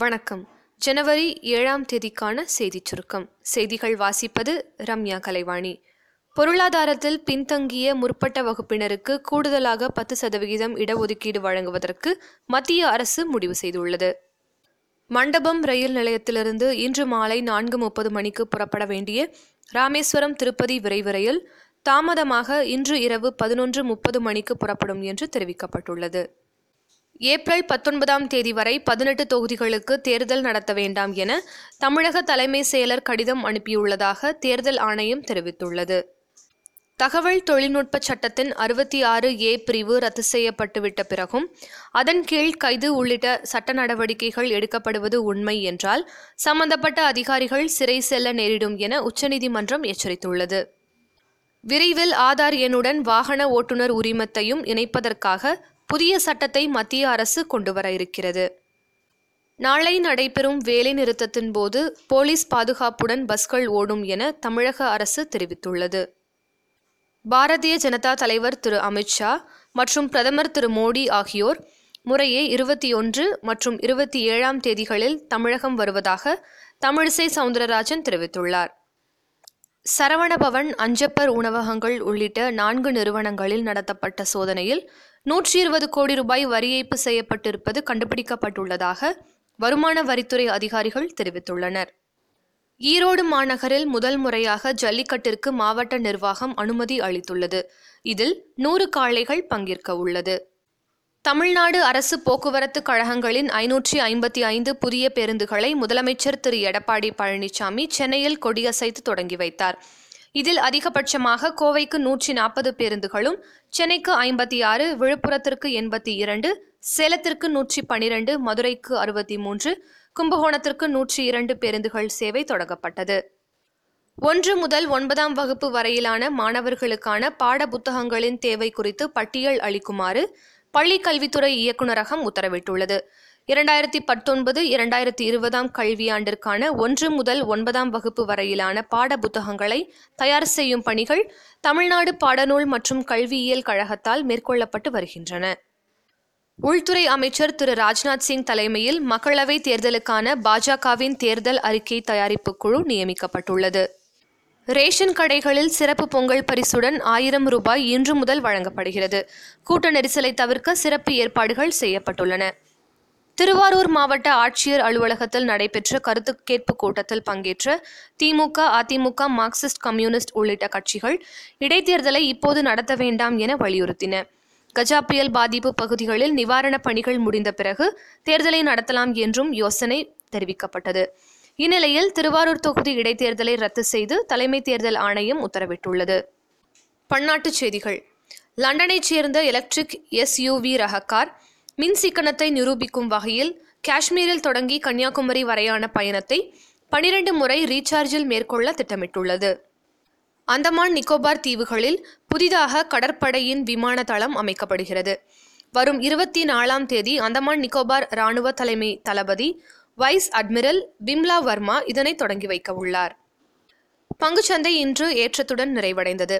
வணக்கம். ஜனவரி ஏழாம் தேதிக்கான செய்திச் சுருக்கம். செய்திகள் வாசிப்பது ரம்யா கலைவாணி. பொருளாதாரத்தில் பின்தங்கிய முற்பட்ட வகுப்பினருக்கு கூடுதலாக பத்து சதவிகிதம் இடஒதுக்கீடு வழங்குவதற்கு மத்திய அரசு முடிவு செய்துள்ளது. மண்டபம் ரயில் நிலையத்திலிருந்து இன்று மாலை நான்கு முப்பது மணிக்கு புறப்பட வேண்டிய ராமேஸ்வரம் திருப்பதி விரைவு ரயில் தாமதமாக இன்று இரவு பதினொன்று முப்பது மணிக்கு புறப்படும் என்று தெரிவிக்கப்பட்டுள்ளது. ஏப்ரல் பத்தொன்பதாம் தேதி வரை பதினெட்டு தொகுதிகளுக்கு தேர்தல் நடத்த வேண்டாம் என தமிழக தலைமை செயலர் கடிதம் அனுப்பியுள்ளதாக தேர்தல் ஆணையம் தெரிவித்துள்ளது. தகவல் தொழில்நுட்ப சட்டத்தின் அறுபத்தி ஆறு ஏ பிரிவு ரத்து செய்யப்பட்டுவிட்ட பிறகும் அதன் கீழ் கைது உள்ளிட்ட சட்ட நடவடிக்கைகள் எடுக்கப்படுவது உண்மை என்றால் சம்பந்தப்பட்ட அதிகாரிகள் சிறை செல்ல நேரிடும் என உச்சநீதிமன்றம் எச்சரித்துள்ளது. விரைவில் ஆதார் எண்ணுடன் வாகன ஓட்டுநர் உரிமத்தையும் இணைப்பதற்காக புதிய சட்டத்தை மத்திய அரசு கொண்டுவர இருக்கிறது. நாளை நடைபெறும் வேலைநிறுத்தத்தின் போது போலீஸ் பாதுகாப்புடன் பஸ்கள் ஓடும் என தமிழக அரசு தெரிவித்துள்ளது. பாரதிய ஜனதா தலைவர் திரு அமித்ஷா மற்றும் பிரதமர் திரு மோடி ஆகியோர் முறையே இருபத்தி ஒன்று மற்றும் இருபத்தி ஏழாம் தேதிகளில் தமிழகம் வருவதாக தமிழிசை சவுந்தரராஜன் தெரிவித்துள்ளார். சரவணபவன் அஞ்சப்பர் உணவகங்கள் உள்ளிட்ட நான்கு நிறுவனங்களில் நடத்தப்பட்ட சோதனையில் நூற்றி இருபது கோடி ரூபாய் வரி ஏய்ப்பு செய்யப்பட்டிருப்பது கண்டுபிடிக்கப்பட்டுள்ளதாக வருமான வரித்துறை அதிகாரிகள் தெரிவித்துள்ளனர். ஈரோடு மாநகரில் முதல் முறையாக ஜல்லிக்கட்டிற்கு மாவட்ட நிர்வாகம் அனுமதி அளித்துள்ளது. இதில் நூறு காளைகள் பங்கேற்க உள்ளது. தமிழ்நாடு அரசு போக்குவரத்து கழகங்களின் ஐநூற்றி ஐம்பத்தி ஐந்து புதிய பேருந்துகளை முதலமைச்சர் திரு. எடப்பாடி பழனிசாமி சென்னையில் கொடியசைத்து தொடங்கி வைத்தார். இதில் அதிகபட்சமாக கோவைக்கு நூற்றி நாற்பது பேருந்துகளும் சென்னைக்கு ஐம்பத்தி ஆறு விழுப்புரத்திற்கு எண்பத்தி இரண்டு சேலத்திற்கு நூற்றி பனிரெண்டு மதுரைக்கு அறுபத்தி மூன்று கும்பகோணத்திற்கு நூற்றி இரண்டு பேருந்துகள் சேவை தொடங்கப்பட்டது. ஒன்று முதல் ஒன்பதாம் வகுப்பு வரையிலான மாணவர்களுக்கான பாட புத்தகங்களின் தேவை குறித்து பட்டியல் அளிக்குமாறு பள்ளி கல்வித்துறை இயக்குநரகம் உத்தரவிட்டுள்ளது. இரண்டாயிரத்தி பத்தொன்பது இரண்டாயிரத்தி இருபதாம் கல்வியாண்டிற்கான ஒன்று முதல் ஒன்பதாம் வகுப்பு வரையிலான பாட புத்தகங்களை தயார் செய்யும் பணிகள் தமிழ்நாடு பாடநூல் மற்றும் கல்வியியல் கழகத்தால் மேற்கொள்ளப்பட்டு வருகின்றன. உள்துறை அமைச்சர் திரு. ராஜ்நாத் சிங் தலைமையில் மக்களவைத் தேர்தலுக்கான பாஜகவின் தேர்தல் அறிக்கை தயாரிப்பு குழு நியமிக்கப்பட்டுள்ளது. ரேஷன் கடைகளில் சிறப்பு பொங்கல் பரிசுடன் ஆயிரம் ரூபாய் இன்று முதல் வழங்கப்படுகிறது. கூட்ட நெரிசலை தவிர்க்க சிறப்பு ஏற்பாடுகள் செய்யப்பட்டுள்ளன. திருவாரூர் மாவட்ட ஆட்சியர் அலுவலகத்தில் நடைபெற்ற கருத்து கேட்பு கூட்டத்தில் பங்கேற்ற திமுக அதிமுக மார்க்சிஸ்ட் கம்யூனிஸ்ட் உள்ளிட்ட கட்சிகள் இடைத்தேர்தலை இப்போது நடத்த வேண்டாம் என வலியுறுத்தின. கஜா புயல் பாதிப்பு பகுதிகளில் நிவாரணப் பணிகள் முடிந்த பிறகு தேர்தலை நடத்தலாம் என்றும் யோசனை தெரிவிக்கப்பட்டது. இந்நிலையில் திருவாரூர் தொகுதி இடைத்தேர்தலை ரத்து செய்து தலைமை தேர்தல் ஆணையம் உத்தரவிட்டுள்ளது. பன்னாட்டுச் செய்திகள். லண்டனைச் சேர்ந்த எலக்ட்ரிக் எஸ்யூவி ரக கார் மின் சிக்கனத்தை நிரூபிக்கும் வகையில் காஷ்மீரில் தொடங்கி கன்னியாகுமரி வரையான பயணத்தை பனிரெண்டு முறை ரீசார்ஜில் மேற்கொள்ள திட்டமிட்டுள்ளது. அந்தமான் நிக்கோபார் தீவுகளில் புதிதாக கடற்படையின் விமான தளம் அமைக்கப்படுகிறது. வரும் இருபத்தி நாலாம் தேதி அந்தமான் நிக்கோபார் இராணுவ தலைமை தளபதி வைஸ் அட்மிரல் பிம்லா வர்மா இதனை தொடங்கி வைக்க உள்ளார் பங்குச்சந்தை இன்று ஏற்றத்துடன் நிறைவடைந்தது.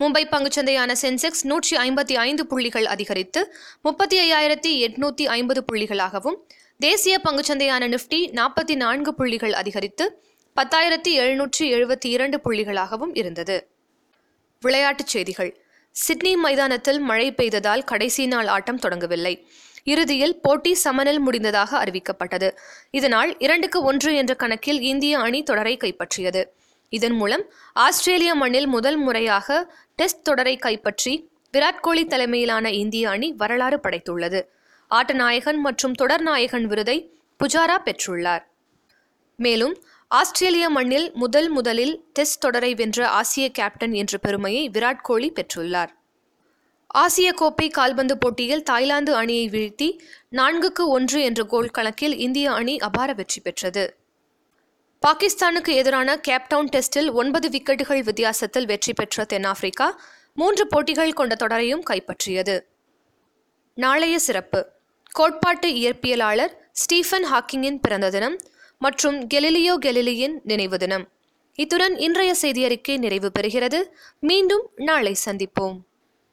மும்பை பங்குச்சந்தையான சென்செக்ஸ் நூற்றி ஐம்பத்தி ஐந்து புள்ளிகள் அதிகரித்து முப்பத்தி ஐயாயிரத்தி எட்நூத்தி ஐம்பது புள்ளிகளாகவும் தேசிய பங்குச்சந்தையான நிப்டி நாற்பத்தி நான்கு புள்ளிகள் அதிகரித்து பத்தாயிரத்தி எழுநூற்றி எழுபத்தி இரண்டு புள்ளிகளாகவும் இருந்தது. விளையாட்டுச் செய்திகள். சிட்னி மைதானத்தில் மழை பெய்ததால் கடைசி நாள் ஆட்டம் தொடங்கவில்லை. இறுதியில் போட்டி சமனில் முடிந்ததாக அறிவிக்கப்பட்டது. இதனால் இரண்டுக்கு ஒன்று என்ற கணக்கில் இந்திய அணி தொடரை கைப்பற்றியது. இதன் மூலம் ஆஸ்திரேலிய மண்ணில் முதல் முறையாக டெஸ்ட் தொடரை கைப்பற்றி விராட் கோலி தலைமையிலான இந்திய அணி வரலாறு படைத்துள்ளது. ஆட்ட நாயகன் மற்றும் தொடர் நாயகன் விருதை புஜாரா பெற்றுள்ளார். மேலும் ஆஸ்திரேலிய மண்ணில் முதல் முதலில் டெஸ்ட் தொடரை வென்ற ஆசிய கேப்டன் என்ற பெருமையை விராட் கோலி பெற்றுள்ளார். ஆசிய கோப்பை கால்பந்து போட்டியில் தாய்லாந்து அணியை வீழ்த்தி நான்குக்கு ஒன்று என்ற கோல் கணக்கில் இந்திய அணி அபார வெற்றி பெற்றது. பாகிஸ்தானுக்கு எதிரான கேப்டவுன் டெஸ்டில் ஒன்பது விக்கெட்டுகள் வித்தியாசத்தில் வெற்றி பெற்ற தென்னாப்பிரிக்கா மூன்று போட்டிகள் கொண்ட தொடரையும் கைப்பற்றியது. நாளைய சிறப்பு. கோட்பாட்டு இயற்பியலாளர் ஸ்டீஃபன் ஹாக்கிங்கின் பிறந்த தினம் மற்றும் கெலிலியோ கெலிலியின் நினைவு தினம். இத்துடன் இன்றைய செய்தியறிக்கை நிறைவு பெறுகிறது. மீண்டும் நாளை சந்திப்போம்.